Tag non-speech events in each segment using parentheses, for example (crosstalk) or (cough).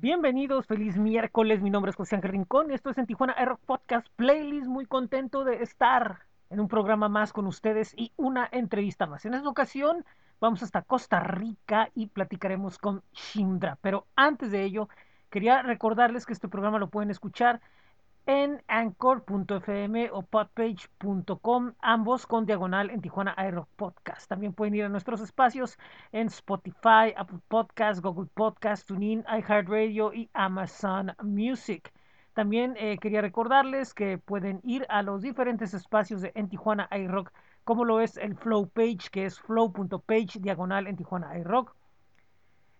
Bienvenidos, feliz miércoles. Mi nombre es José Ángel Rincón. Esto es en Tijuana Air Podcast Playlist. Muy contento de estar en un programa más con ustedes y una entrevista más. En esta ocasión vamos hasta Costa Rica y platicaremos con Shindra. Pero antes de ello, quería recordarles que este programa lo pueden escuchar en anchor.fm o podpage.com, ambos con diagonal en Tijuana Aero Podcast. También pueden ir a nuestros espacios en Spotify, Apple Podcast, Google Podcast, TuneIn, iHeartRadio y Amazon Music. También eh, quería recordarles que pueden ir a los diferentes espacios de En Tijuana iRock, como lo es el Flow Page, que es flow.page diagonal en Tijuana iRock.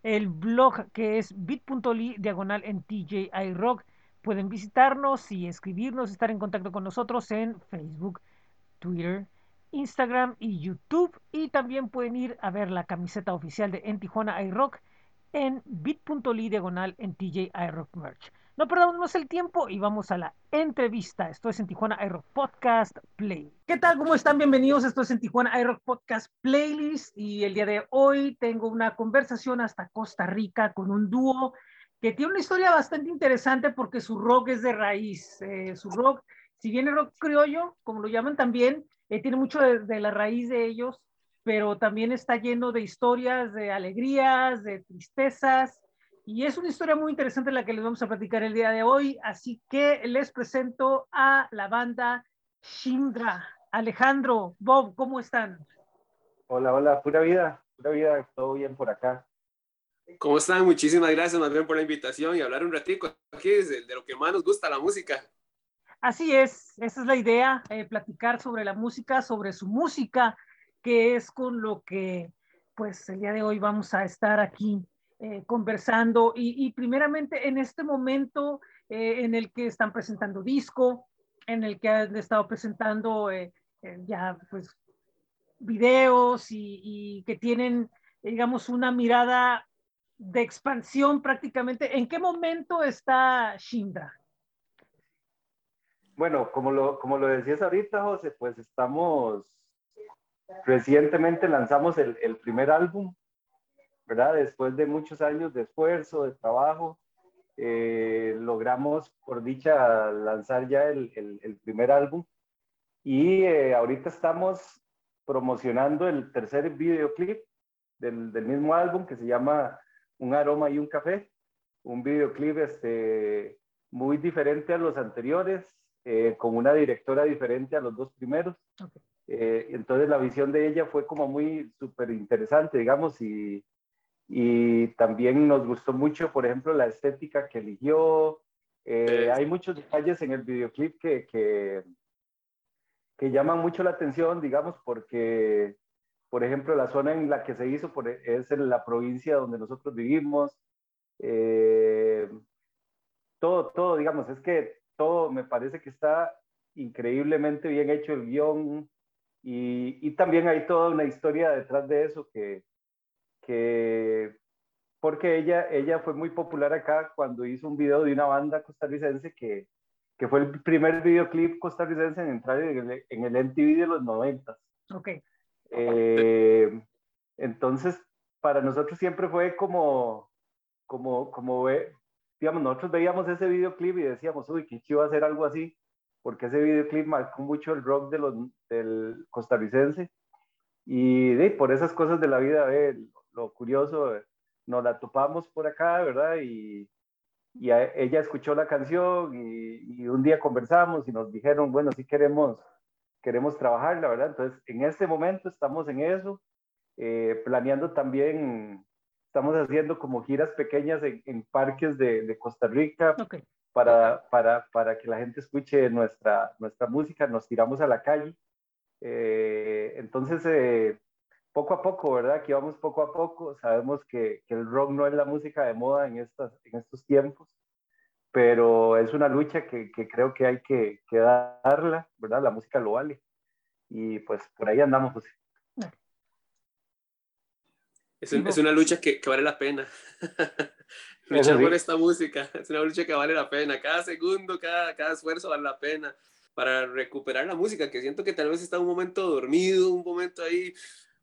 El blog que es bit.ly diagonal en TJ iRock Pueden visitarnos y escribirnos, estar en contacto con nosotros en Facebook, Twitter, Instagram y YouTube. Y también pueden ir a ver la camiseta oficial de En Tijuana iRock en bit.ly diagonal en TJ iRock Merch. No perdamos el tiempo y vamos a la entrevista. Esto es en Tijuana iRock Podcast Play. ¿Qué tal? ¿Cómo están? Bienvenidos. Esto es en Tijuana iRock Podcast Playlist y el día de hoy tengo una conversación hasta Costa Rica con un dúo que tiene una historia bastante interesante porque su rock es de raíz. Eh, su rock, si bien es rock criollo, como lo llaman también, eh, tiene mucho de, la raíz de ellos, pero también está lleno de historias, de alegrías, de tristezas. Y es una historia muy interesante la que les vamos a platicar el día de hoy. Así que les presento a la banda Shindra. Alejandro, Bob, ¿cómo están? Hola, hola, pura vida, pura vida, todo bien por acá. ¿Cómo están? Muchísimas gracias más bien por la invitación y hablar un ratito aquí de, de lo que más nos gusta, la música. Así es, esa es la idea, eh, platicar sobre la música, sobre su música, que es con lo que pues el día de hoy vamos a estar aquí eh, conversando y, primeramente en este momento eh, en el que están presentando disco, en el que han estado presentando ya pues videos y, y que tienen digamos una mirada de expansión prácticamente. ¿En qué momento está Shindra? Bueno, como lo, como lo decías ahorita, José, pues estamos, recientemente lanzamos el, primer álbum, ¿verdad? Después de muchos años de esfuerzo, de trabajo, eh, logramos, por dicha, lanzar ya el, primer álbum. Y eh, ahorita estamos promocionando el tercer videoclip del, del mismo álbum que se llama un aroma y un café, un videoclip este, muy diferente a los anteriores, eh, con una directora diferente a los dos primeros. Eh, entonces la visión de ella fue como muy súper interesante, digamos, y, y, también nos gustó mucho, por ejemplo, la estética que eligió. Eh, hay muchos detalles en el videoclip que, que, que llaman mucho la atención, digamos, porque por ejemplo, la zona en la que se hizo es en la provincia donde nosotros vivimos. Eh, todo, todo, digamos, es que todo me parece que está increíblemente bien hecho el guion y, y también hay toda una historia detrás de eso que, que porque ella, ella fue muy popular acá cuando hizo un video de una banda costarricense que, que fue el primer videoclip costarricense en entrar en el, en el MTV de los 90. Ok. Eh, entonces, para nosotros siempre fue como, como, como, digamos, nosotros veíamos ese videoclip y decíamos, uy, qué chido hacer algo así, porque ese videoclip marcó mucho el rock del costarricense. Y de, por esas cosas de la vida, lo curioso, nos la topamos por acá, ¿verdad? Y, ella escuchó la canción y, un día conversamos y nos dijeron, bueno, si queremos queremos trabajar, la verdad. Entonces, en este momento estamos en eso, eh, planeando también, estamos haciendo como giras pequeñas en, parques de, Costa Rica para, para, para, que la gente escuche nuestra, nuestra música, nos tiramos a la calle. Eh, entonces, eh, poco a poco, ¿verdad? Que vamos poco a poco. Sabemos que, que, el rock no es la música de moda en, estas, en estos tiempos pero es una lucha que, que creo que hay que, que, darla, ¿verdad? La música lo vale. Y pues por ahí andamos, José. Es, es una lucha que, que, vale la pena. (laughs) Luchar por esta música es una lucha que vale la pena. Cada segundo, cada, cada esfuerzo vale la pena para recuperar la música, que siento que tal vez está un momento dormido, un momento ahí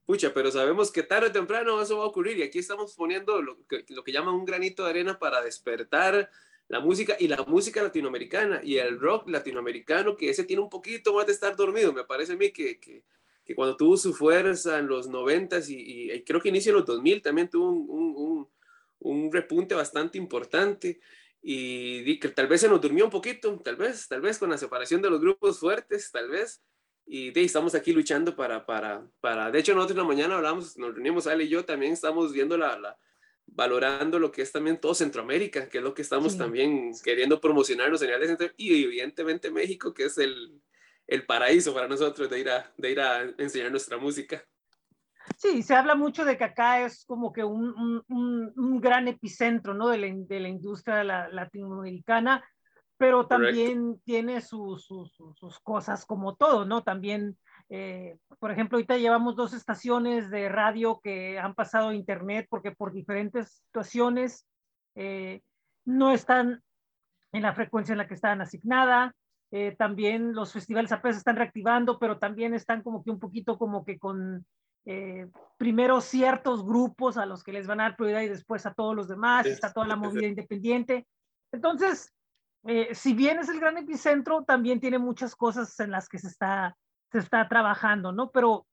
pucha, pero sabemos que tarde o temprano eso va a ocurrir y aquí estamos poniendo lo que, lo que llaman un granito de arena para despertar la música y la música latinoamericana y el rock latinoamericano, que ese tiene un poquito más de estar dormido. Me parece a mí que, que, que cuando tuvo su fuerza en los 90 y, y, creo que inicia en los 2000 también tuvo un, un, un, repunte bastante importante y que tal vez se nos durmió un poquito, tal vez, tal vez con la separación de los grupos fuertes, tal vez. Y de, estamos aquí luchando para, para, para, de hecho nosotros en la mañana hablamos, nos reunimos, Ale y yo también estamos viendo la, la valorando lo que es también todo Centroamérica, que es lo que estamos también queriendo promocionarnos en el centro y evidentemente México, que es el, el paraíso para nosotros de ir, a, de ir a enseñar nuestra música. Sí, se habla mucho de que acá es como que un, un, un gran epicentro ¿no? de, la, de la industria latinoamericana, pero también tiene sus, sus, sus, cosas como todo, ¿no? También eh, por ejemplo, ahorita llevamos dos estaciones de radio que han pasado a internet porque por diferentes situaciones eh, no están en la frecuencia en la que estaban asignada. Eh, también los festivales apenas están reactivando, pero también están como que un poquito como que con primero ciertos grupos a los que les van a dar prioridad y después a todos los demás, está toda la movida independiente. Entonces, si bien es el gran epicentro, también tiene muchas cosas en las que se está se está trabajando, ¿no? Pero,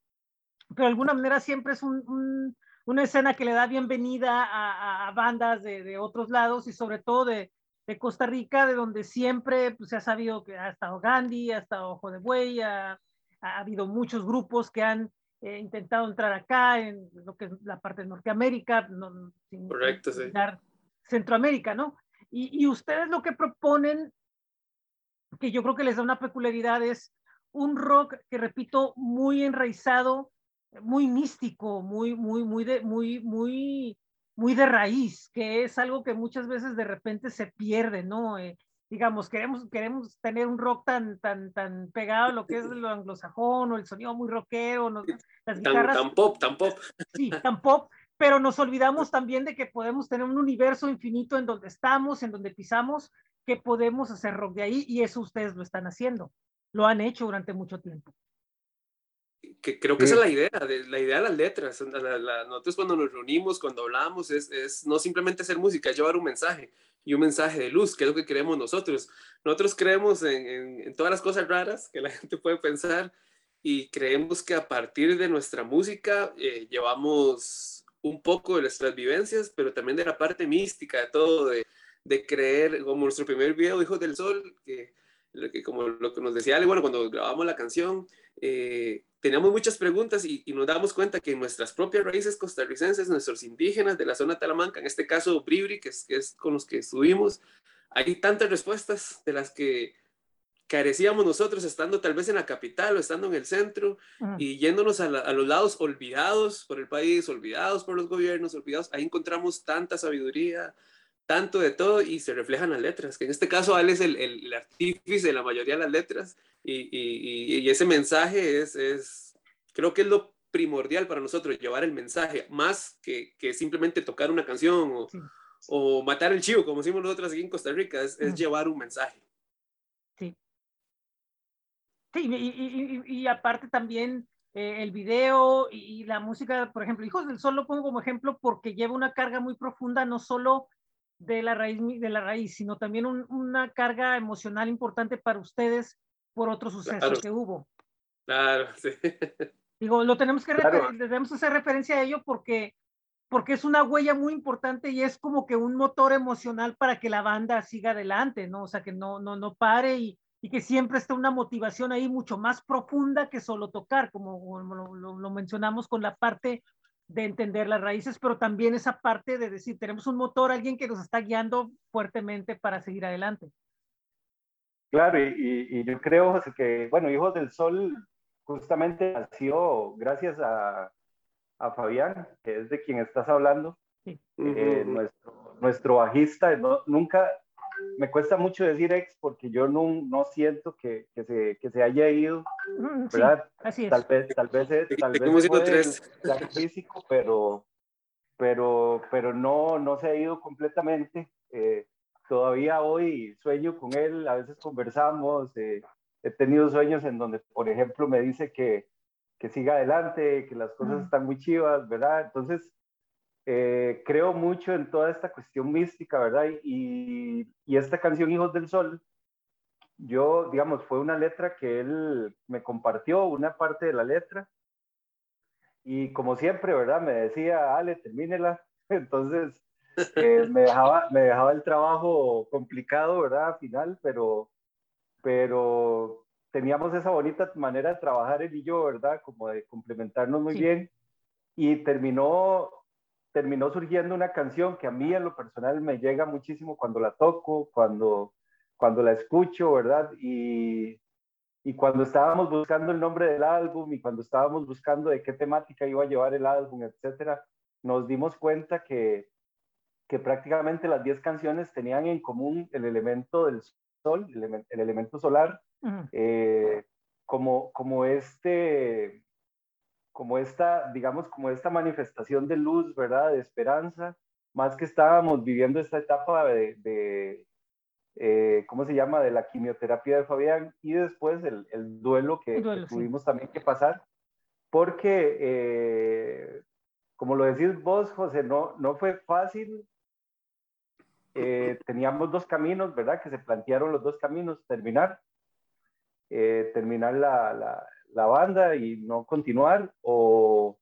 pero de alguna manera siempre es un, una escena que le da bienvenida a, a bandas de, de, otros lados y sobre todo de, de Costa Rica, de donde siempre pues, se ha sabido que ha estado Gandhi, ha estado Ojo de Buey, ha, ha habido muchos grupos que han eh, intentado entrar acá en lo que es la parte de Norteamérica, no, sin Correcto, sí. Centroamérica, ¿no? Y, y ustedes lo que proponen, que yo creo que les da una peculiaridad, es un rock que repito, muy enraizado, muy místico, muy, muy, muy de, muy, muy, muy de raíz, que es algo que muchas veces de repente se pierde, ¿no? Eh, digamos, queremos, queremos tener un rock tan, tan, tan pegado a lo que es lo anglosajón o el sonido muy rockero, las guitarras. Tan, tan, pop, tan pop. Sí, tan pop, pero nos olvidamos también de que podemos tener un universo infinito en donde estamos, en donde pisamos, que podemos hacer rock de ahí y eso ustedes lo están haciendo lo han hecho durante mucho tiempo. Que creo que esa es la idea, de, la idea de las letras. nosotros cuando nos reunimos, cuando hablamos, es, es, no simplemente hacer música, es llevar un mensaje y un mensaje de luz, que es lo que creemos nosotros. Nosotros creemos en, en, todas las cosas raras que la (laughs) gente puede pensar y creemos que a partir de nuestra música eh, llevamos un poco de nuestras vivencias, pero también de la parte mística de todo, de, de creer, como nuestro primer video, Hijos del Sol, que que como lo que nos decía Ale, bueno, cuando grabamos la canción, eh, teníamos muchas preguntas y, nos damos cuenta que nuestras propias raíces costarricenses, nuestros indígenas de la zona Talamanca, en este caso Bribri, que es, que es con los que estuvimos, hay tantas respuestas de las que carecíamos nosotros estando tal vez en la capital o estando en el centro y yéndonos a, a, los lados olvidados por el país, olvidados por los gobiernos, olvidados, ahí encontramos tanta sabiduría, tanto de todo y se reflejan las letras, que en este caso él es el, el, artífice de la mayoría de las letras y, y, y, ese mensaje es, es, creo que es lo primordial para nosotros, llevar el mensaje, más que, que simplemente tocar una canción o, o, matar el chivo, como decimos nosotros aquí en Costa Rica, es, es llevar un mensaje. Sí. Sí, y, y aparte también eh, el video y, la música, por ejemplo, Hijos del Sol lo pongo como ejemplo porque lleva una carga muy profunda, no solo de la raíz, de la raíz sino también un, una carga emocional importante para ustedes por otro suceso que hubo. Claro, sí. (laughs) Digo, lo tenemos que claro. debemos hacer referencia a ello porque porque es una huella muy importante y es como que un motor emocional para que la banda siga adelante, ¿no? O sea, que no, no, no pare y, y que siempre esté una motivación ahí mucho más profunda que solo tocar, como lo, lo, lo mencionamos con la parte de entender las raíces, pero también esa parte de decir, tenemos un motor, alguien que nos está guiando fuertemente para seguir adelante. Claro, y, y yo creo, José, que, bueno, Hijos del Sol justamente nació gracias a, a Fabián, que es de quien estás hablando, sí. eh, nuestro, nuestro bajista, no, nunca, me cuesta mucho decir ex porque yo no, no siento que, que, se, que se haya ido, ¿verdad? Sí, así es. Tal vez, tal vez, es, tal vez tres. físico, pero, pero, pero no, no se ha ido completamente. Eh, todavía hoy sueño con él, a veces conversamos, eh, he tenido sueños en donde, por ejemplo, me dice que, que siga adelante, que las cosas están muy chivas, ¿verdad? Entonces, eh, creo mucho en toda esta cuestión mística, ¿verdad? Y, y, esta canción Hijos del Sol, yo, digamos, fue una letra que él me compartió, una parte de la letra, y como siempre, ¿verdad? Me decía, Ale, termínela. (laughs) Entonces, eh, me, dejaba, me dejaba el trabajo complicado, ¿verdad? Al final, pero, pero teníamos esa bonita manera de trabajar él y yo, ¿verdad? Como de complementarnos muy bien. Y terminó terminó surgiendo una canción que a mí en lo personal me llega muchísimo cuando la toco, cuando, cuando la escucho, ¿verdad? Y, y cuando estábamos buscando el nombre del álbum y cuando estábamos buscando de qué temática iba a llevar el álbum, etcétera, nos dimos cuenta que, que prácticamente las 10 canciones tenían en común el elemento del sol, el, elemento solar, eh, como, como este como esta, digamos, como esta manifestación de luz, ¿verdad? De esperanza, más que estábamos viviendo esta etapa de, eh, ¿cómo se llama? De la quimioterapia de Fabián y después el, el duelo que, tuvimos también que pasar, porque, eh, como lo decís vos, José, no, no fue fácil. Eh, teníamos dos caminos, ¿verdad? Que se plantearon los dos caminos, terminar, terminar la, la banda y no continuar o,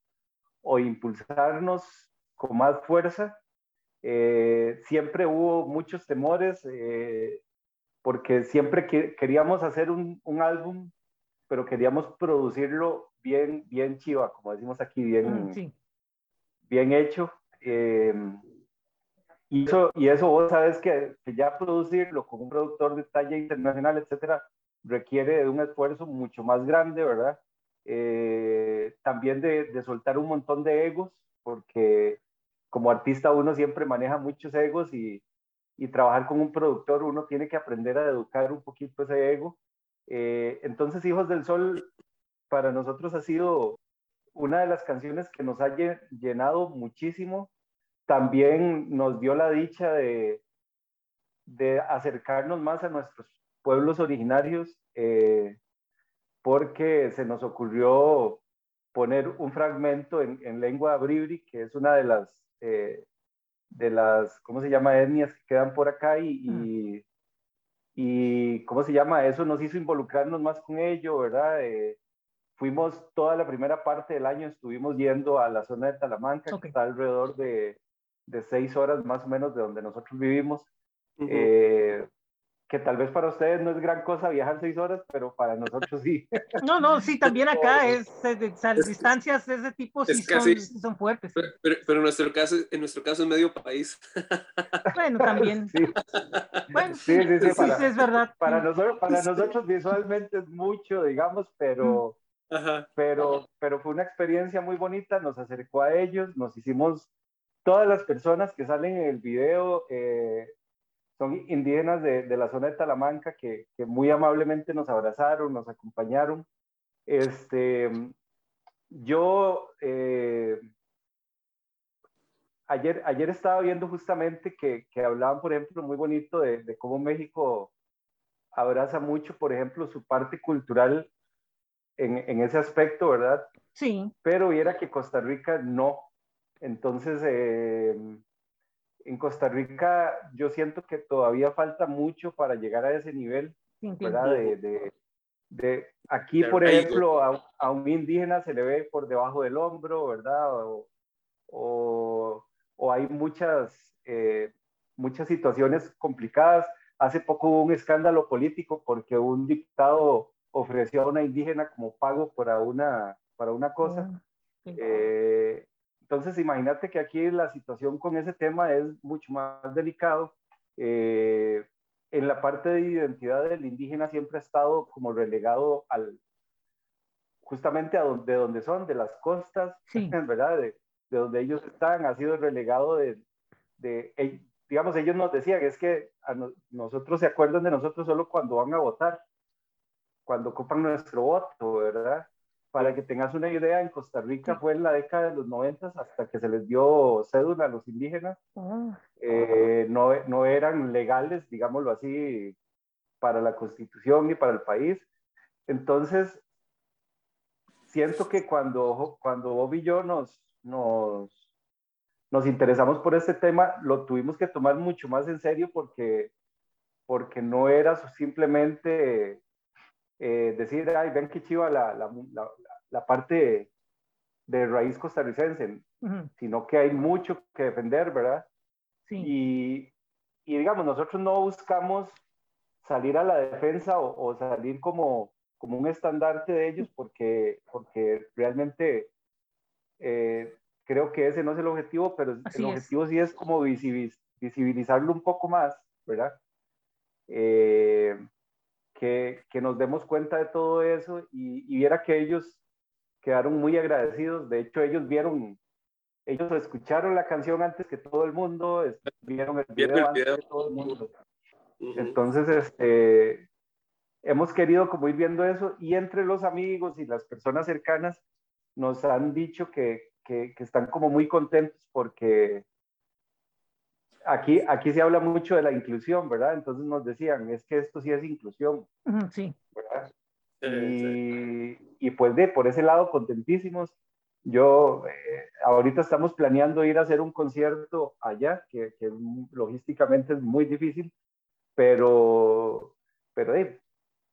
o impulsarnos con más fuerza. Eh, siempre hubo muchos temores eh, porque siempre queríamos hacer un, un, álbum, pero queríamos producirlo bien, bien chiva, como decimos aquí, bien, mm, bien hecho. Eh, y, eso, y eso vos sabes que, que, ya producirlo con un productor de talla internacional, etcétera, requiere de un esfuerzo mucho más grande, ¿verdad? Eh, también de, soltar un montón de egos, porque como artista uno siempre maneja muchos egos y, y trabajar con un productor uno tiene que aprender a educar un poquito ese ego. Eh, entonces, Hijos del Sol para nosotros ha sido una de las canciones que nos ha llenado muchísimo. También nos dio la dicha de, de acercarnos más a nuestros pueblos originarios, eh, porque se nos ocurrió poner un fragmento en, en lengua bribri, que es una de las, eh, de las, ¿cómo se llama?, etnias que quedan por acá y, y, y, ¿cómo se llama? Eso nos hizo involucrarnos más con ello, ¿verdad? Eh, fuimos toda la primera parte del año, estuvimos yendo a la zona de Talamanca, que está alrededor de, de, seis horas más o menos de donde nosotros vivimos que tal vez para ustedes no es gran cosa viajar seis horas, pero para nosotros sí. (laughs) No, no, sí, también (laughs) acá es, es, distancias de ese tipo sí, son, fuertes. Pero, pero, en, nuestro caso, en nuestro caso es medio país. (laughs) Bueno, también. Sí, bueno, sí, sí, sí, para, es verdad. Para nosotros, para nosotros visualmente es mucho, digamos, pero, mm. pero, pero fue una experiencia muy bonita, nos acercó a ellos, nos hicimos, todas las personas que salen en el video, eh, son indígenas de, de, la zona de Talamanca que, que, muy amablemente nos abrazaron, nos acompañaron. Este, yo eh, ayer, ayer estaba viendo justamente que, que, hablaban, por ejemplo, muy bonito de, de cómo México abraza mucho, por ejemplo, su parte cultural en, en, ese aspecto, ¿verdad? Sí. Pero viera que Costa Rica no. Entonces, eh, en Costa Rica yo siento que todavía falta mucho para llegar a ese nivel, ¿verdad? De, de, aquí, por ejemplo, a, un indígena se le ve por debajo del hombro, ¿verdad? O, o, hay muchas, eh, muchas situaciones complicadas. Hace poco hubo un escándalo político porque un dictado ofreció a una indígena como pago para una, para una cosa. Oh, eh, entonces, imagínate que aquí la situación con ese tema es mucho más delicado. Eh, en la parte de identidad del indígena siempre ha estado como relegado al justamente a donde, de donde son, de las costas, (laughs) ¿verdad? De, de, donde ellos están, ha sido relegado de, de, digamos, ellos nos decían, es que a nosotros se acuerdan de nosotros solo cuando van a votar, cuando ocupan nuestro voto, ¿verdad? Para que tengas una idea, en Costa Rica fue en la década de los 90 hasta que se les dio cédula a los indígenas. Ah. Eh, no, no eran legales, digámoslo así, para la constitución y para el país. Entonces, siento que cuando, cuando Bob y yo nos, nos, nos interesamos por este tema, lo tuvimos que tomar mucho más en serio porque, porque no era simplemente eh, decir, ay, ven qué chiva la, la, la, parte de, raíz costarricense, sino que hay mucho que defender, ¿verdad? Sí. Y, y digamos, nosotros no buscamos salir a la defensa o, salir como, como un estandarte de ellos porque, porque realmente eh, creo que ese no es el objetivo, pero el objetivo sí es como visibilizarlo un poco más, ¿verdad? Eh, que, que, nos demos cuenta de todo eso y, viera que ellos quedaron muy agradecidos. De hecho, ellos vieron, ellos escucharon la canción antes que todo el mundo, vieron el video, antes que todo el mundo. Entonces, este, hemos querido como ir viendo eso y entre los amigos y las personas cercanas nos han dicho que, que, están como muy contentos porque aquí, aquí se habla mucho de la inclusión, ¿verdad? Entonces nos decían, es que esto sí es inclusión. Sí. ¿verdad? Y, y, pues de por ese lado contentísimos. Yo, eh, ahorita estamos planeando ir a hacer un concierto allá, que, que logísticamente es muy difícil, pero, pero eh,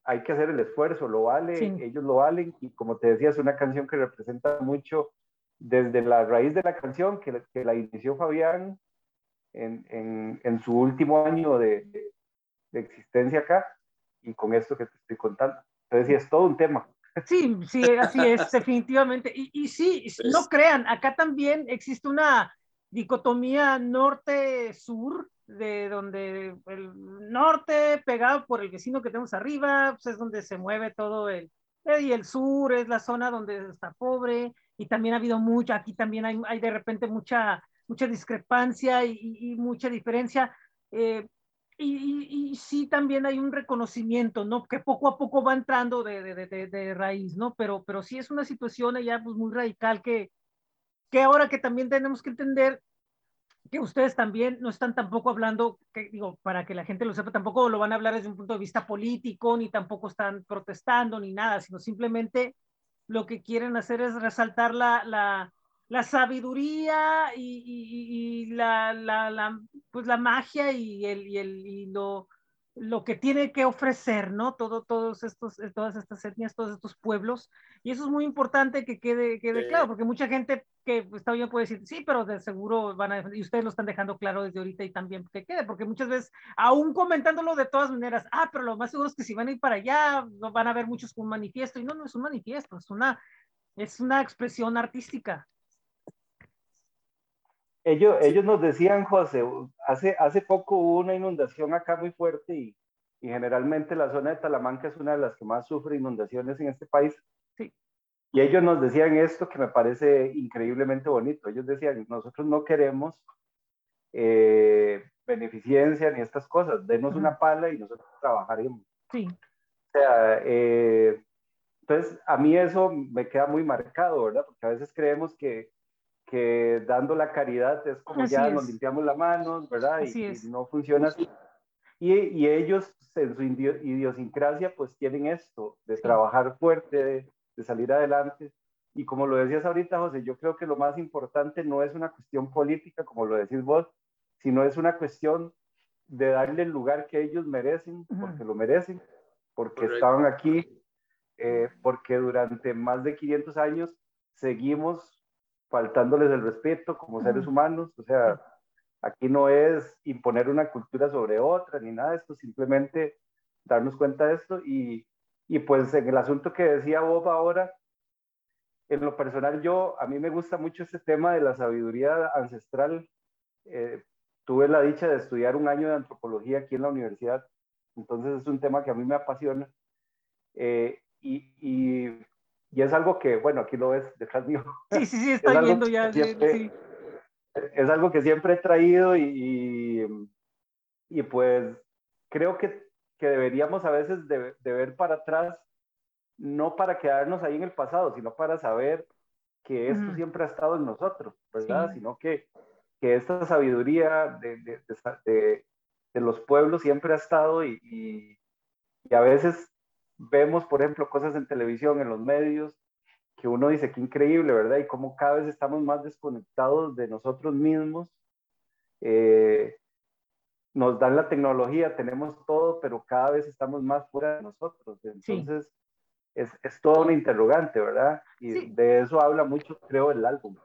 hay que hacer el esfuerzo, lo vale, ellos lo valen, y como te decía, es una canción que representa mucho desde la raíz de la canción que, que la inició Fabián en, en, en, su último año de, de, existencia acá y con esto que te estoy contando. Entonces, sí, es todo un tema. Sí, sí, así es, (laughs) definitivamente. Y, y sí, no crean, acá también existe una dicotomía norte-sur, de donde el norte, pegado por el vecino que tenemos arriba, pues es donde se mueve todo el, y el sur es la zona donde está pobre, y también ha habido mucha, aquí también hay, hay de repente mucha, mucha discrepancia y, mucha diferencia. Eh, y, y, sí también hay un reconocimiento, ¿no? Que poco a poco va entrando de, de, de, de raíz, ¿no? Pero, pero sí es una situación ya pues muy radical que, que ahora que también tenemos que entender que ustedes también no están tampoco hablando, que, digo, para que la gente lo sepa, tampoco lo van a hablar desde un punto de vista político, ni tampoco están protestando, ni nada, sino simplemente lo que quieren hacer es resaltar la, la, la sabiduría y, y, y la, la, la, pues la magia y, el, y, el, y lo, lo que tiene que ofrecer, ¿no? Todo, todos estos, eh, todas estas etnias, todos estos pueblos. Y eso es muy importante que quede, quede claro, porque mucha gente que está bien puede decir, sí, pero de seguro van a, y ustedes lo están dejando claro desde ahorita y también que quede, porque muchas veces, aún comentándolo de todas maneras, ah, pero lo más seguro es que si van a ir para allá, van a ver muchos con un manifiesto, y no, no es un manifiesto, es una, es una expresión artística. Ellos, ellos nos decían, José, hace, hace poco hubo una inundación acá muy fuerte y, y generalmente la zona de Talamanca es una de las que más sufre inundaciones en este país. Sí. Y ellos nos decían esto que me parece increíblemente bonito. Ellos decían, nosotros no queremos eh, beneficencia ni estas cosas, denos una pala y nosotros trabajaremos. Sí. O sea, eh, entonces a mí eso me queda muy marcado, ¿verdad? Porque a veces creemos que que dando la caridad es como ya nos limpiamos las manos, ¿verdad? y, no funciona así. Y, y, ellos en su idiosincrasia pues tienen esto, de trabajar fuerte, de, salir adelante. Y como lo decías ahorita, José, yo creo que lo más importante no es una cuestión política, como lo decís vos, sino es una cuestión de darle el lugar que ellos merecen, porque lo merecen, porque estaban aquí, eh, porque durante más de 500 años seguimos faltándoles el respeto como seres humanos, o sea, aquí no es imponer una cultura sobre otra ni nada de esto, simplemente darnos cuenta de esto y, y pues en el asunto que decía Bob ahora, en lo personal yo, a mí me gusta mucho este tema de la sabiduría ancestral. Eh, tuve la dicha de estudiar un año de antropología aquí en la universidad, entonces es un tema que a mí me apasiona. Eh, y, y, y es algo que, bueno, aquí lo ves detrás mío. (laughs) Sí, sí, sí, está viendo ya. sí. Es algo que siempre he traído y, y, pues creo que, que, deberíamos a veces de, de, ver para atrás, no para quedarnos ahí en el pasado, sino para saber que esto siempre ha estado en nosotros, ¿verdad? Sino que, que esta sabiduría de, de, de, los pueblos siempre ha estado y, y, y a veces vemos, por ejemplo, cosas en televisión, en los medios, que uno dice que increíble, ¿verdad? Y cómo cada vez estamos más desconectados de nosotros mismos. Eh, nos dan la tecnología, tenemos todo, pero cada vez estamos más fuera de nosotros. Entonces, es, es todo un interrogante, ¿verdad? Y de eso habla mucho, creo, el álbum.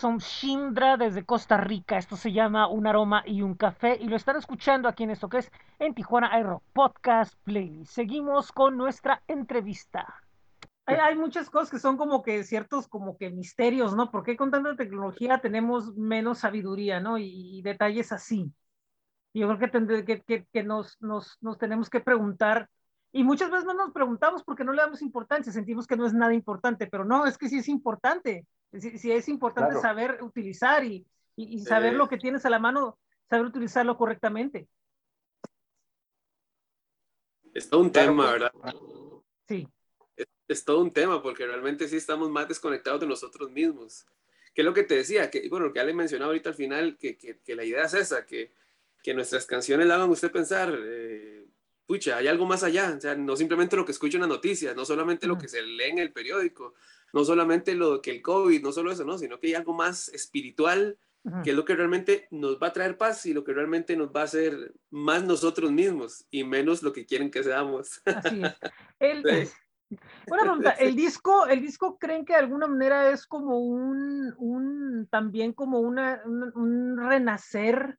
Son Shindra desde Costa Rica. Esto se llama Un aroma y un café. Y lo están escuchando aquí en esto que es en Tijuana Aero Podcast Playlist. Seguimos con nuestra entrevista. Hay, muchas cosas que son como que ciertos como que misterios, ¿no? ¿Por qué con tanta tecnología tenemos menos sabiduría, ¿no? Y, detalles así. Yo creo que, tendré, que, que nos, nos, nos tenemos que preguntar y muchas veces no nos preguntamos porque no le damos importancia, sentimos que no es nada importante, pero no, es que sí es importante. Sí es importante claro. saber utilizar y, y, y saber eh, lo que tienes a la mano, saber utilizarlo correctamente. Es todo un tema, ¿verdad? Sí. Es, es, todo un tema porque realmente sí estamos más desconectados de nosotros mismos. Que es lo que te decía, que bueno, lo que Ale mencionaba ahorita al final, que, que, que la idea es esa, que, que nuestras canciones la hagan usted pensar. Eh, pucha, hay algo más allá, o sea, no simplemente lo que escucha en las noticias, no solamente lo que se lee en el periódico, no solamente lo que el COVID, no solo eso, no, sino que hay algo más espiritual, que es lo que realmente nos va a traer paz y lo que realmente nos va a hacer más nosotros mismos y menos lo que quieren que seamos. Así es. (laughs) El, sí. Una pregunta, ¿el disco, el disco creen que de alguna manera es como un, un también como una, un, un renacer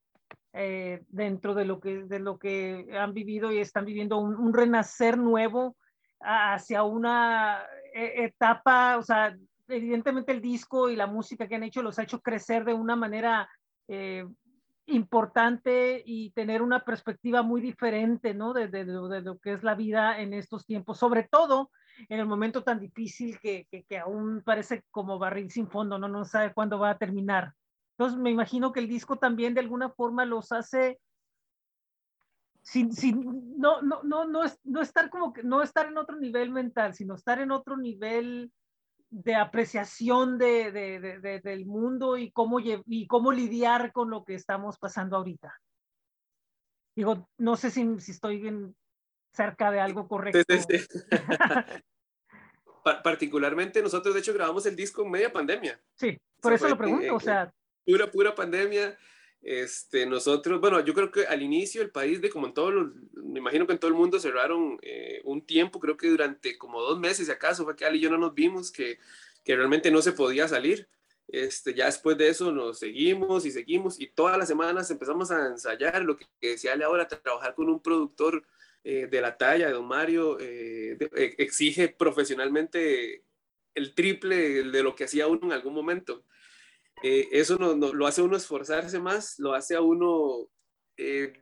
eh, dentro de lo, que, de lo que han vivido y están viviendo un, un renacer nuevo hacia una etapa, o sea, evidentemente el disco y la música que han hecho los ha hecho crecer de una manera eh, importante y tener una perspectiva muy diferente, ¿no? De, lo que es la vida en estos tiempos, sobre todo en el momento tan difícil que, que aún parece como barril sin fondo, ¿no? No sabe cuándo va a terminar. Entonces me imagino que el disco también de alguna forma los hace sin, sin no, no, no, no, no estar como que no estar en otro nivel mental, sino estar en otro nivel de apreciación de, de, de, de del mundo y cómo, y cómo lidiar con lo que estamos pasando ahorita. Digo, no sé si, si estoy bien cerca de algo correcto. Sí, sí, sí. (laughs) Particularmente nosotros, de hecho, grabamos el disco en media pandemia. Sí, por o sea, eso lo pregunto, o sea, pura, pura pandemia. Este, nosotros, bueno, yo creo que al inicio el país, de como en todo, los, me imagino que en todo el mundo cerraron eh, un tiempo, creo que durante como dos meses, si acaso, fue que Ali y yo no nos vimos, que, que realmente no se podía salir. Este, ya después de eso nos seguimos y seguimos y todas las semanas empezamos a ensayar lo que, que decía Ale ahora, trabajar con un productor eh, de la talla de Don Mario, eh, exige profesionalmente el triple de lo que hacía uno en algún momento eh, eso no, lo hace a uno esforzarse más, lo hace a uno eh,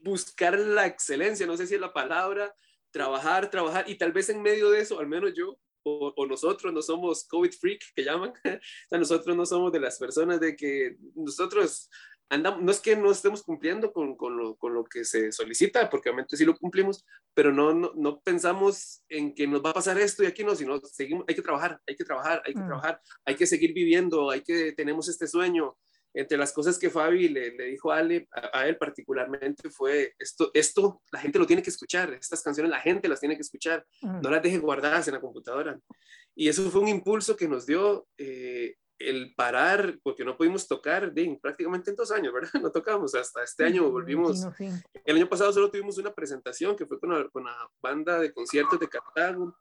buscar la excelencia, no sé si es la palabra, trabajar, trabajar, y tal vez en medio de eso, al menos yo o, nosotros no somos COVID freak, que llaman, (laughs) o nosotros no somos de las personas de que nosotros andamos, no es que no estemos cumpliendo con, con, lo, con, lo, que se solicita, porque obviamente sí lo cumplimos, pero no, no, no, pensamos en que nos va a pasar esto y aquí no, sino seguimos, hay que trabajar, hay que trabajar, hay que mm. trabajar, hay que seguir viviendo, hay que, tenemos este sueño. Entre las cosas que Fabi le, le dijo a, Ale, a, a, él particularmente fue, esto, esto la gente lo tiene que escuchar, estas canciones la gente las tiene que escuchar, mm. no las deje guardadas en la computadora. Y eso fue un impulso que nos dio eh, el parar, porque no pudimos tocar de, prácticamente en dos años, ¿verdad? (laughs) No tocamos, hasta este año volvimos. El año pasado solo tuvimos una presentación que fue con la, con la banda de conciertos de Cartago.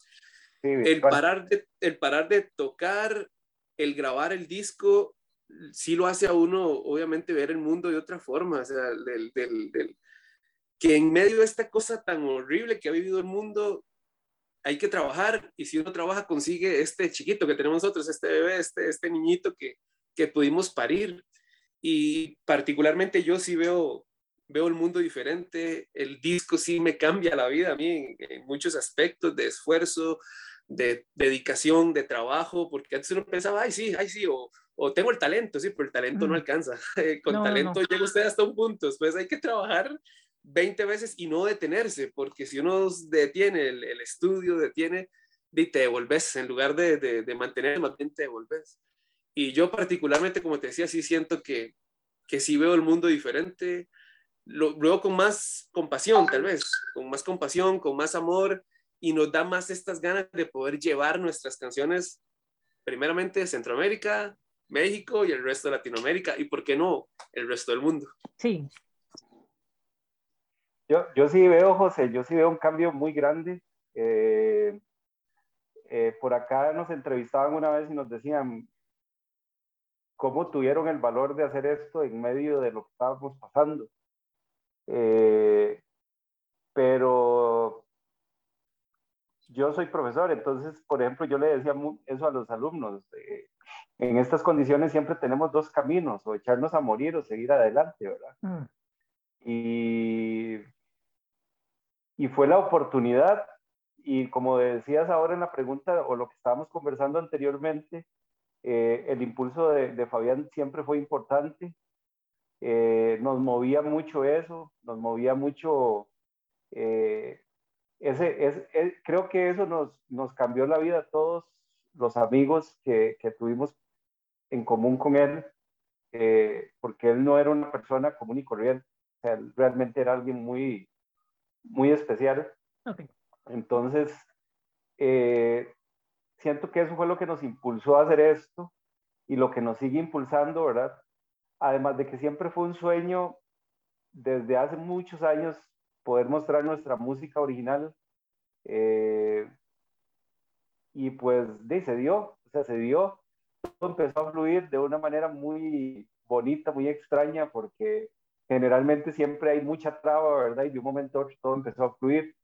Sí, el, parar de, el parar de tocar, el grabar el disco, sí lo hace a uno, obviamente, ver el mundo de otra forma, o sea, del, del, del que en medio de esta cosa tan horrible que ha vivido el mundo, hay que trabajar y si uno trabaja consigue este chiquito que tenemos nosotros, este bebé, este, este niñito que, que pudimos parir. Y particularmente yo sí veo, veo el mundo diferente, el disco sí me cambia la vida a mí en, en muchos aspectos de esfuerzo, de dedicación, de trabajo, porque antes uno pensaba, ay sí, ay sí, o, o tengo el talento, sí, pero el talento mm. no alcanza. (laughs) Con no, talento no. llega usted hasta un punto, después hay que trabajar 20 veces y no detenerse, porque si uno detiene el, el estudio, detiene, y te devolves, en lugar de, de, de mantener, más te devolves. Y yo particularmente, como te decía, sí siento que, que sí veo el mundo diferente, lo, veo con más compasión, tal vez, con más compasión, con más amor, y nos da más estas ganas de poder llevar nuestras canciones, primeramente de Centroamérica, México y el resto de Latinoamérica, y por qué no, el resto del mundo. Sí, yo, yo sí veo, José, yo sí veo un cambio muy grande. Eh, eh, por acá nos entrevistaban una vez y nos decían, cómo tuvieron el valor de hacer esto en medio de lo que estábamos pasando. Eh, pero yo soy profesor, entonces, por ejemplo, yo le decía eso a los alumnos. Eh, en estas condiciones siempre tenemos dos caminos, o echarnos a morir o seguir adelante, ¿verdad? Mm. Y, y fue la oportunidad, y como decías ahora en la pregunta, o lo que estábamos conversando anteriormente, eh, el impulso de, Fabián siempre fue importante. Eh, nos movía mucho eso, nos movía mucho eh, ese, es, creo que eso nos, nos cambió la vida a todos los amigos que, que tuvimos en común con él, porque él no era una persona común y corriente, realmente era alguien muy, muy especial. Entonces, siento que eso fue lo que nos impulsó a hacer esto y lo que nos sigue impulsando, ¿verdad? Además de que siempre fue un sueño desde hace muchos años poder mostrar nuestra música original. Eh, y pues de, se dio, o sea, se dio. Todo empezó a fluir de una manera muy bonita, muy extraña, porque generalmente siempre hay mucha traba, ¿verdad? Y de un momento a otro todo empezó a fluir.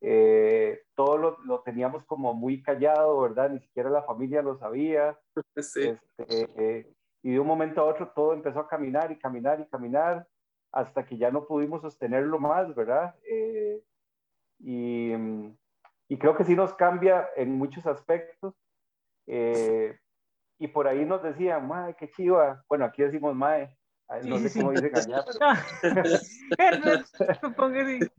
Eh, todo lo, lo, teníamos como muy callado, ¿verdad? Ni siquiera la familia lo sabía. (laughs) Sí. Este, y de un momento a otro todo empezó a caminar y caminar y caminar hasta que ya no pudimos sostenerlo más, ¿verdad? Eh, y, y, creo que sí nos cambia en muchos aspectos. Eh, y por ahí nos decían, mae, qué chiva. Bueno, aquí decimos mae. No sé cómo dicen allá. Supongo que sí.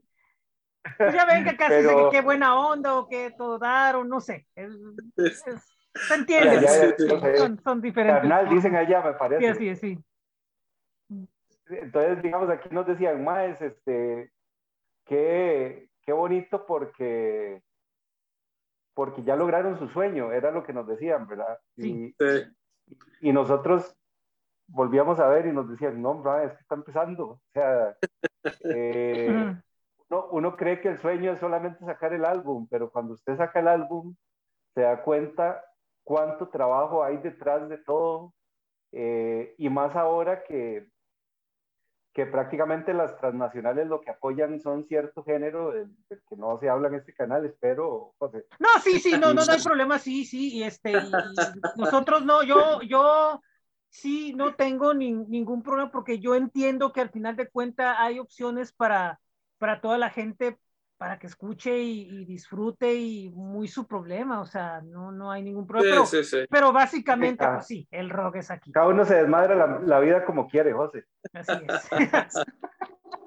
Pues ya ven que casi Pero... que qué buena onda o que todo dar o no sé. se entiende. son, son, diferentes. Carnal, dicen allá, me parece. Sí, sí, sí. Entonces, digamos, aquí nos decían, más, este, qué, qué bonito porque, porque ya lograron su sueño, era lo que nos decían, ¿verdad? Sí. Y, y nosotros volvíamos a ver y nos decían, no, es que está empezando. O sea, (laughs) eh, uno, uno, cree que el sueño es solamente sacar el álbum, pero cuando usted saca el álbum, se da cuenta cuánto trabajo hay detrás de todo. Eh, y más ahora que, que prácticamente las transnacionales lo que apoyan son cierto género del, que no se habla en este canal, espero, José. No, sí, sí, no, no, no hay (laughs) problema, sí, sí, y este, nosotros no, yo, yo sí no tengo ni, ningún problema porque yo entiendo que al final de cuentas hay opciones para, para toda la gente para que escuche y, disfrute y muy su problema, o sea, no, no hay ningún problema. pero, básicamente, pues sí, el rock es aquí. Cada uno se desmadra la, la vida como quiere, José. Así es. (laughs)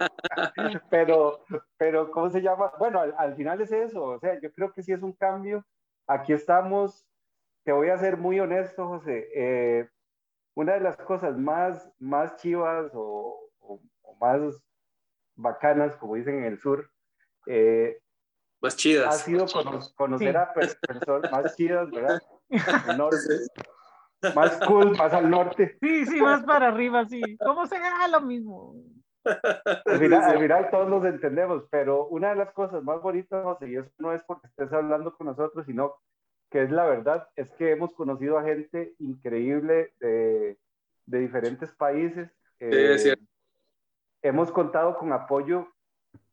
(laughs) pero, pero, ¿cómo se llama? Bueno, al, final es eso, o sea, yo creo que sí es un cambio. Aquí estamos, te voy a ser muy honesto, José. Eh, una de las cosas más, más chivas o, o más bacanas, como dicen en el sur, eh, más chidas. Ha sido conocer a personas más chidas, ¿verdad? (laughs) Más cool, más al norte. Sí, sí, más para arriba, sí. ¿Cómo se gana lo mismo? Al final, todos nos entendemos, pero una de las cosas más bonitas, José, y eso no es porque estés hablando con nosotros, sino que es la verdad, es que hemos conocido a gente increíble de, de diferentes países. Sí, es cierto. Eh, hemos contado con apoyo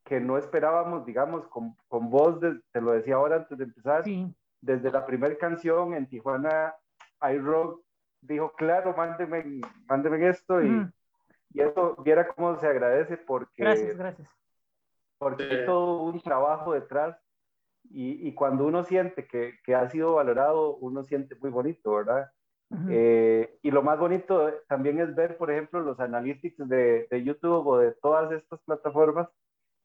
que no esperábamos, digamos, con, con voz, te lo decía ahora antes de empezar, desde la primera canción en Tijuana, iRock dijo, claro, mándeme, mándeme esto y, y eso, viera cómo se agradece porque... Gracias, gracias. Porque hay todo un trabajo detrás y, y cuando uno siente que, que, ha sido valorado, uno siente muy bonito, ¿verdad? Eh, y lo más bonito también es ver, por ejemplo, los analytics de, de YouTube o de todas estas plataformas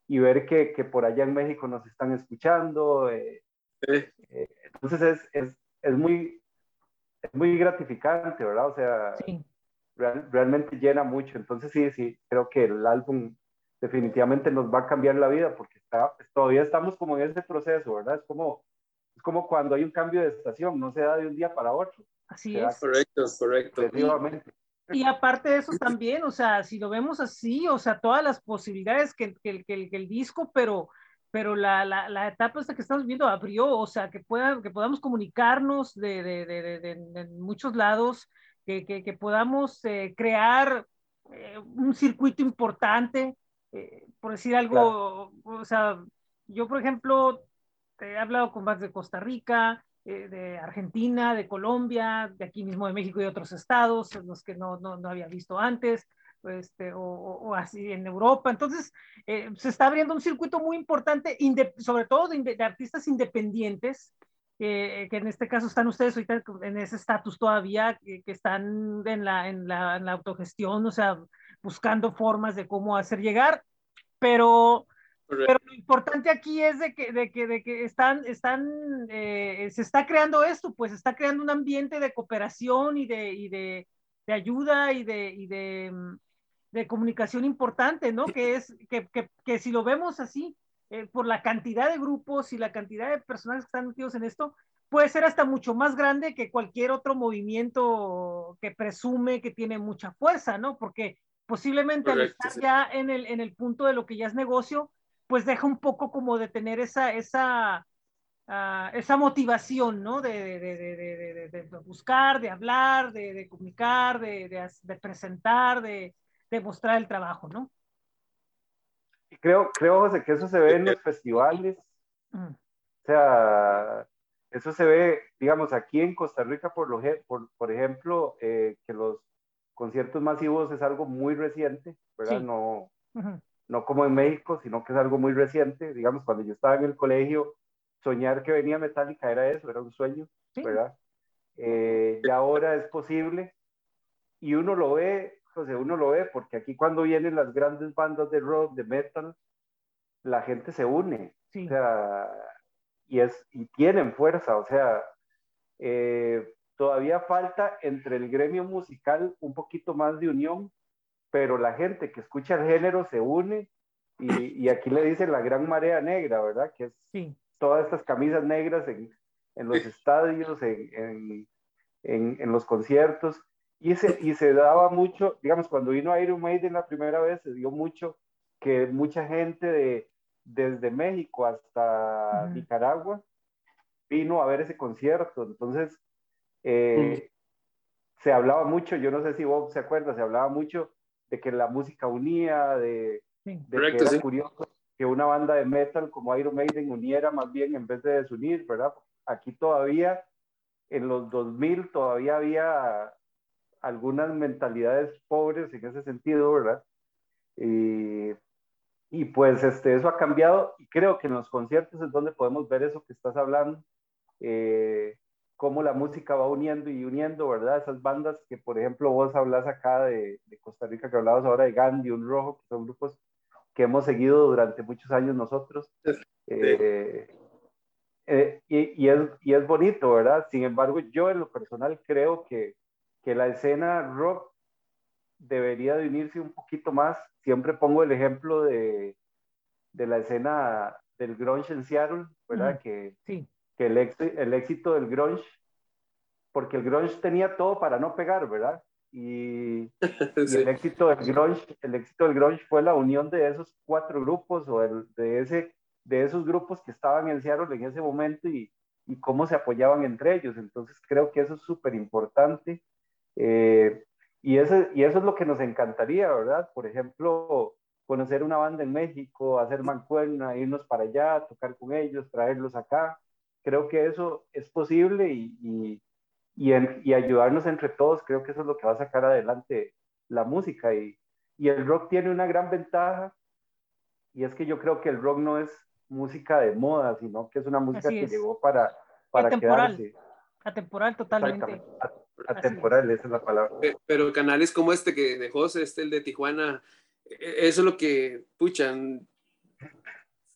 y ver que, que, por allá en México nos están escuchando. Eh, eh, entonces es, es, es, muy, es muy gratificante, ¿verdad? O sea, realmente llena mucho. Entonces sí, sí, creo que el álbum definitivamente nos va a cambiar la vida porque está, pues, todavía estamos como en ese proceso, ¿verdad? Es como, es como cuando hay un cambio de estación, no se da de un día para otro. Así es. Correcto, correcto. Y aparte de eso también, o sea, si lo vemos así, o sea, todas las posibilidades que, que, que, el disco, pero, pero la, la, la, etapa esta que estamos viendo abrió, o sea, que, pueda, que podamos comunicarnos de, de, de, de muchos lados, que, que, podamos eh, crear eh, un circuito importante, eh, por decir algo, o sea, yo por ejemplo, he hablado con más de Costa Rica, de Argentina, de Colombia, de aquí mismo de México y otros estados, los que no, no, no había visto antes, este, o, o, así en Europa. Entonces, se está abriendo un circuito muy importante, sobre todo de, de artistas independientes, que, en este caso están ustedes ahorita en ese estatus todavía, que, están en la, en, la, en la, autogestión, o sea, buscando formas de cómo hacer llegar, pero, pero lo importante aquí es de que, de que, de que están, están eh, se está creando esto, pues está creando un ambiente de cooperación y de, y de, de ayuda y de, y de, de comunicación importante, ¿no? Que es, que, que, que si lo vemos así, eh, por la cantidad de grupos y la cantidad de personas que están metidos en esto, puede ser hasta mucho más grande que cualquier otro movimiento que presume que tiene mucha fuerza, ¿no? Porque posiblemente al estar ya en el, en el punto de lo que ya es negocio, pues deja un poco como de tener esa, esa, uh, esa motivación, ¿no? De, de, de, de, buscar, de hablar, de, comunicar, de, presentar, de, mostrar el trabajo, ¿no? creo, creo, José, que eso se ve en los festivales. Mm. O sea, eso se ve, digamos, aquí en Costa Rica, por, lo, por, por ejemplo, eh, que los conciertos masivos es algo muy reciente, ¿verdad? No, no como en México, sino que es algo muy reciente. Digamos, cuando yo estaba en el colegio, soñar que venía Metallica era eso, era un sueño, ¿verdad? Eh, y ahora es posible y uno lo ve uno lo ve, porque aquí cuando vienen las grandes bandas de rock, de metal, la gente se une, o sea, y, es, y tienen fuerza, o sea, eh, todavía falta entre el gremio musical un poquito más de unión, pero la gente que escucha el género se une y, y aquí le dicen la gran marea negra, ¿verdad? Que es todas estas camisas negras en, en los estadios, en, en, en, los conciertos, y se, y se daba mucho, digamos, cuando vino Iron Maiden la primera vez, se dio mucho que mucha gente de, desde México hasta Nicaragua vino a ver ese concierto. Entonces, eh, se hablaba mucho, yo no sé si Bob se acuerda, se hablaba mucho de que la música unía, de, que era curioso que una banda de metal como Iron Maiden uniera más bien en vez de desunir, ¿verdad? Aquí todavía, en los 2000, todavía había algunas mentalidades pobres en ese sentido, ¿verdad? Y, y pues este, eso ha cambiado y creo que en los conciertos es donde podemos ver eso que estás hablando, eh, cómo la música va uniendo y uniendo, ¿verdad? Esas bandas que, por ejemplo, vos hablas acá de, de Costa Rica, que hablabas ahora de Gandhi, Un Rojo, que son grupos que hemos seguido durante muchos años nosotros. Eh, eh, y, y, es, y es bonito, ¿verdad? Sin embargo, yo en lo personal creo que, que la escena rock debería de unirse un poquito más. Siempre pongo el ejemplo de, de la escena del grunge en Seattle, ¿verdad? que, sí. Que el, el éxito del grunge, porque el grunge tenía todo para no pegar, ¿verdad? Y, (laughs) el éxito del grunge, el éxito del grunge fue la unión de esos cuatro grupos o el, de ese de esos grupos que estaban en Seattle en ese momento y, y cómo se apoyaban entre ellos. Entonces creo que eso es súper importante eh, y, y eso es lo que nos encantaría, ¿verdad? Por ejemplo, conocer una banda en México, hacer mancuerna, irnos para allá, tocar con ellos, traerlos acá. Creo que eso es posible y, y, y, ayudarnos entre todos. Creo que eso es lo que va a sacar adelante la música. Y, y el rock tiene una gran ventaja y es que yo creo que el rock no es música de moda, sino que es una música que llegó para, para quedarse. Atemporal totalmente. Atemporal, esa es la palabra. Pero canales como este que de José, este el de Tijuana, e, eso es lo que, puchan,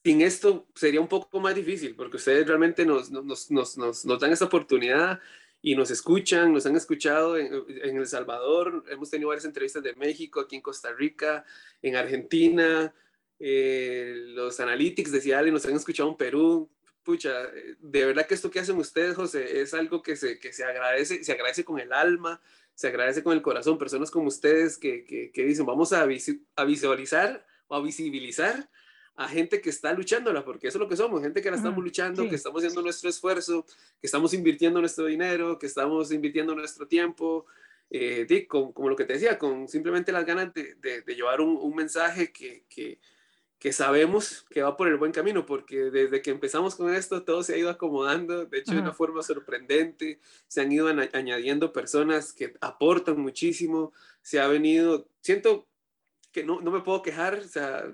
sin esto sería un poco más difícil, porque ustedes realmente nos, nos, nos, nos dan esta oportunidad y nos escuchan, nos han escuchado en, en, El Salvador, hemos tenido varias entrevistas de México, aquí en Costa Rica, en Argentina, eh, los analytics de Ciudad nos han escuchado en Perú, pucha, de verdad que esto que hacen ustedes, José, es algo que se, que se agradece, se agradece con el alma, se agradece con el corazón, personas como ustedes que, que, dicen, vamos a, a, visualizar o a visibilizar a gente que está luchándola, porque eso es lo que somos, gente que la estamos luchando, que estamos haciendo nuestro esfuerzo, que estamos invirtiendo nuestro dinero, que estamos invirtiendo nuestro tiempo, eh, como, lo que te decía, con simplemente las ganas de, de, llevar un, un mensaje que, que, que, sabemos que va por el buen camino, porque desde que empezamos con esto todo se ha ido acomodando, de hecho de una forma sorprendente, se han ido añadiendo personas que aportan muchísimo, se ha venido, siento que no, no me puedo quejar, o sea,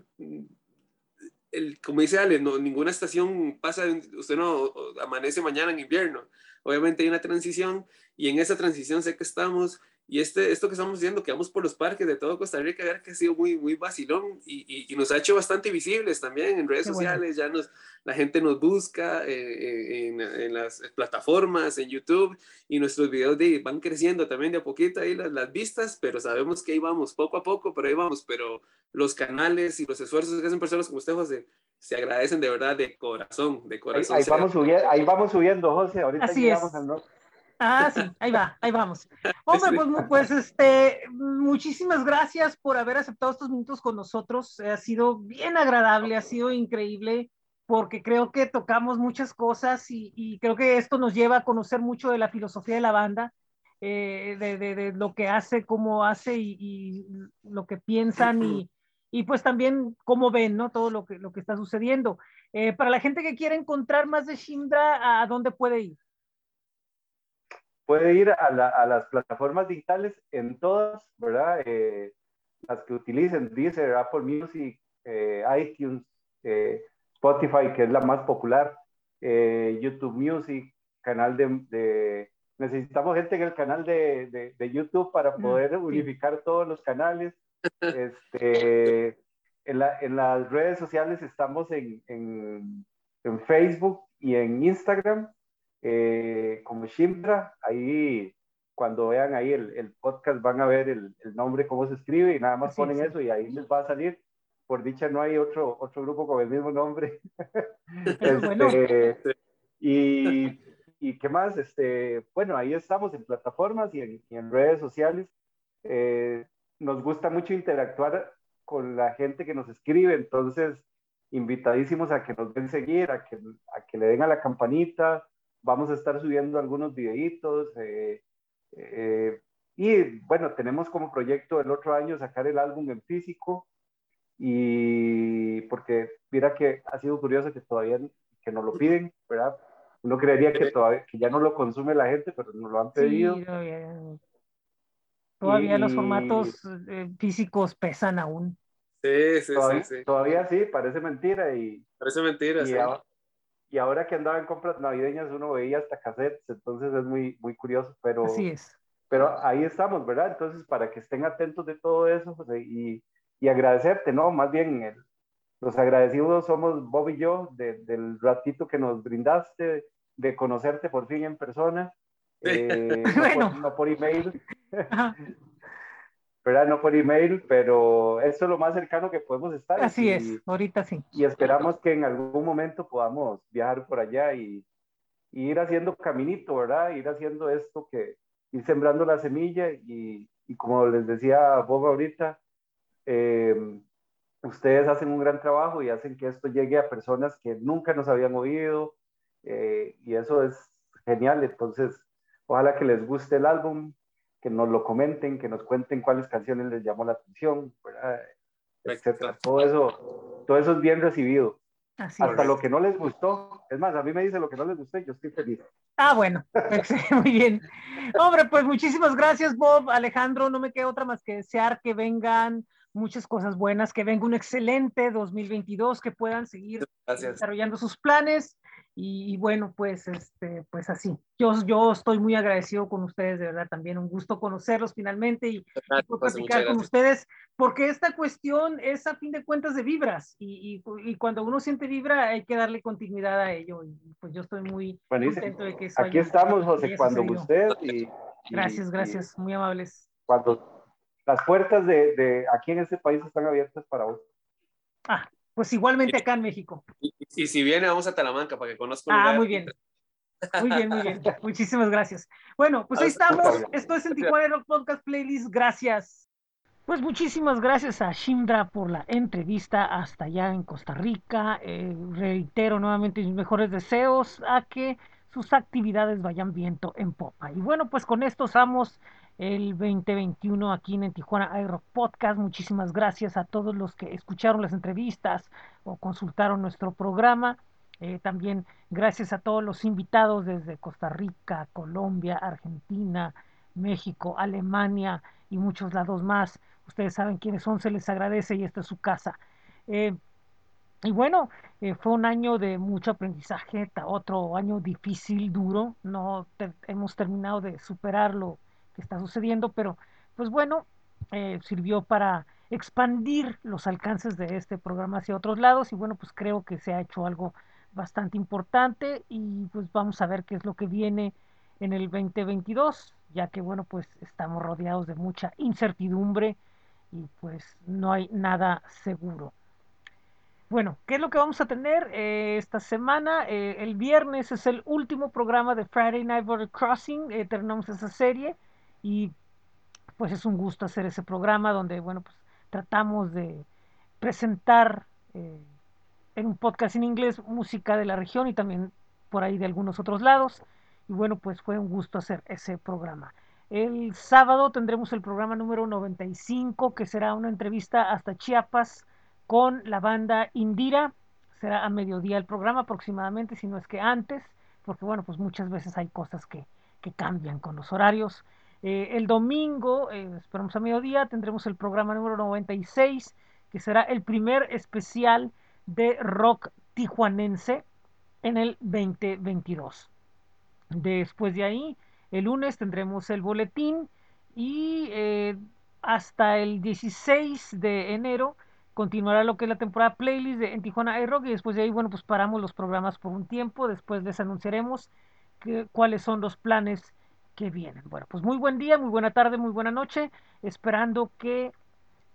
el, como dice Ale, no, ninguna estación pasa, usted no amanece mañana en invierno, obviamente hay una transición y en esa transición sé que estamos y este, esto que estamos haciendo, que vamos por los parques de todo Costa Rica, ver que ha sido muy, muy vacilón y, y, nos ha hecho bastante visibles también en redes sociales. Ya nos, la gente nos busca eh, en, en, las plataformas, en YouTube, y nuestros videos de, van creciendo también de a poquito ahí las, las, vistas, pero sabemos que ahí vamos, poco a poco, pero ahí vamos. Pero los canales y los esfuerzos que hacen personas como usted, José, se agradecen de verdad de corazón, de corazón. Ahí, vamos, subiendo, ahí vamos subiendo, José. Ahorita Así llegamos al norte. Ah, sí, ahí va, ahí vamos. (laughs) Hombre, pues, pues, este, muchísimas gracias por haber aceptado estos minutos con nosotros. Ha sido bien agradable, ha sido increíble, porque creo que tocamos muchas cosas y, creo que esto nos lleva a conocer mucho de la filosofía de la banda, eh, de, de, lo que hace, cómo hace y, lo que piensan y, y, pues también cómo ven, ¿no? Todo lo que, lo que está sucediendo. Eh, para la gente que quiere encontrar más de Shindra, ¿a dónde puede ir? Puede ir a, las plataformas digitales en todas, ¿verdad? Eh, las que utilicen Deezer, Apple Music, eh, iTunes, eh, Spotify, que es la más popular, YouTube Music, canal de, Necesitamos gente en el canal de, YouTube para mm, poder unificar todos los canales. (laughs) Este, en, las redes sociales estamos en, en Facebook y en Instagram eh, como Shimbra, ahí cuando vean ahí el, podcast van a ver el, nombre, cómo se escribe y nada más ponen eso y ahí les va a salir. Por dicha no hay otro, otro grupo con el mismo nombre. (laughs) este, y, y, qué más, este, bueno, ahí estamos en plataformas y en, en redes sociales. Eh, nos gusta mucho interactuar con la gente que nos escribe, entonces invitadísimos a que nos den seguir, a que, a que le den a la campanita, vamos a estar subiendo algunos videitos. Eh, eh, y bueno, tenemos como proyecto el otro año sacar el álbum en físico. Y porque mira que ha sido curioso que todavía que nos lo piden, ¿verdad? Uno creería que, todavía, que ya no lo consume la gente, pero nos lo han pedido. Sí, todavía, los formatos eh, físicos pesan aún. Sí, sí, sí, Todavía sí, parece mentira. Y, parece mentira, sí y ahora que andaba en compras navideñas uno veía hasta cassettes, entonces es muy, muy curioso, pero... Así es. Pero ahí estamos, ¿verdad? Entonces, para que estén atentos de todo eso pues, y, y, agradecerte, ¿no? Más bien, los agradecidos somos Bob y yo del ratito que nos brindaste, de conocerte por fin en persona, eh, (laughs) no, por, no, por, email. ¿Verdad? No por email, pero eso es lo más cercano que podemos estar. Así es, ahorita sí. Y esperamos que en algún momento podamos viajar por allá y, ir haciendo caminito, ¿verdad? Ir haciendo esto que, ir sembrando la semilla y, y como les decía Bob ahorita, eh, ustedes hacen un gran trabajo y hacen que esto llegue a personas que nunca nos habían oído eh, y eso es genial. Entonces, ojalá que les guste el álbum, que nos lo comenten, que nos cuenten cuáles canciones les llamó la atención, etcétera. Todo eso, todo eso es bien recibido. Hasta lo que no les gustó. Es más, a mí me dice lo que no les gustó y yo estoy feliz. Ah, bueno, (laughs) muy bien. Hombre, pues muchísimas gracias, Bob, Alejandro. No me queda otra más que desear que vengan muchas cosas buenas, que venga un excelente 2022, que puedan seguir desarrollando sus planes y, bueno, pues, este, pues así. Yo, yo estoy muy agradecido con ustedes, de verdad, también un gusto conocerlos finalmente y, platicar con ustedes, porque esta cuestión es a fin de cuentas de vibras y, y, cuando uno siente vibra hay que darle continuidad a ello y pues yo estoy muy contento de que eso Aquí estamos, José, cuando usted y, Gracias, gracias, muy amables. Cuando las puertas de, de aquí en este país están abiertas para vos. Ah, pues igualmente acá en México. Y, si viene, vamos a Talamanca para que conozca. Ah, muy bien. Muy bien, muy bien. (laughs) Muchísimas gracias. Bueno, pues ahí estamos. Esto es el Tijuana Rock Podcast Playlist. Gracias. Pues muchísimas gracias a Shimdra por la entrevista hasta allá en Costa Rica. Eh, reitero nuevamente mis mejores deseos a que sus actividades vayan viento en popa. Y bueno, pues con esto estamos el 2021 aquí en Tijuana iRock Podcast. Muchísimas gracias a todos los que escucharon las entrevistas o consultaron nuestro programa. Eh, también gracias a todos los invitados desde Costa Rica, Colombia, Argentina, México, Alemania y muchos lados más. Ustedes saben quiénes son, se les agradece y esta es su casa. Eh, y bueno, eh, fue un año de mucho aprendizaje, otro año difícil, duro. No hemos terminado de superar lo que está sucediendo, pero pues bueno, eh, sirvió para expandir los alcances de este programa hacia otros lados y bueno, pues creo que se ha hecho algo bastante importante y pues vamos a ver qué es lo que viene en el 2022, ya que bueno, pues estamos rodeados de mucha incertidumbre y pues no hay nada seguro. Bueno, ¿qué es lo que vamos a tener eh, esta semana? Eh, el viernes es el último programa de Friday Night Border Crossing. Eh, terminamos esa serie y pues es un gusto hacer ese programa donde, bueno, pues tratamos de presentar en un podcast en inglés música de la región y también por ahí de algunos otros lados. Y bueno, pues fue un gusto hacer ese programa. El sábado tendremos el programa número 95, que será una entrevista hasta Chiapas con la banda Indira. Será a mediodía el programa aproximadamente, si no es que antes, porque bueno, pues muchas veces hay cosas que, que cambian con los horarios. Eh, el domingo, eh, esperamos a mediodía, tendremos el programa número 96, que será el primer especial de rock tijuanense en el 2022. Después de ahí, el lunes tendremos el boletín y eh, hasta el 16 de enero continuará lo que es la temporada playlist de, en Tijuana iRock y después de ahí, bueno, pues paramos los programas por un tiempo, después les anunciaremos cuáles son los planes que vienen. Bueno, pues muy buen día, muy buena tarde, muy buena noche, esperando que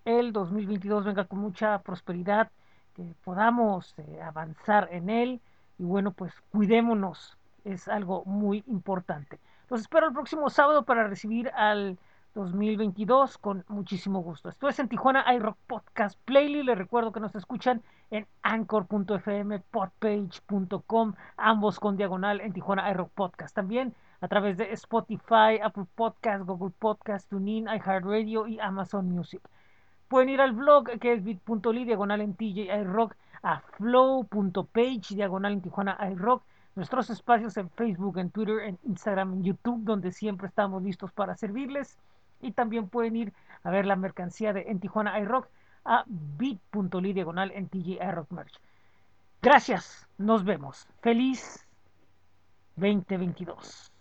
el 2022 venga con mucha prosperidad, que podamos eh, avanzar en él y bueno, pues cuidémonos, es algo muy importante. Los espero el próximo sábado para recibir al 2022 con muchísimo gusto. Esto es en Tijuana iRock Podcast Playlist. Les recuerdo que nos escuchan en anchor.fm, podpage.com, ambos con diagonal en Tijuana iRock Podcast. También a través de Spotify, Apple Podcast, Google Podcast, TuneIn, iHeartRadio y Amazon Music. Pueden ir al blog que es bit.ly diagonal en TJ iRock, a flow.page diagonal en Tijuana iRock nuestros espacios en Facebook, en Twitter, en Instagram, en YouTube, donde siempre estamos listos para servirles. Y también pueden ir a ver la mercancía de En Tijuana iRock a bit.ly diagonal en TJ iRock Merch. Gracias, nos vemos. Feliz 2022.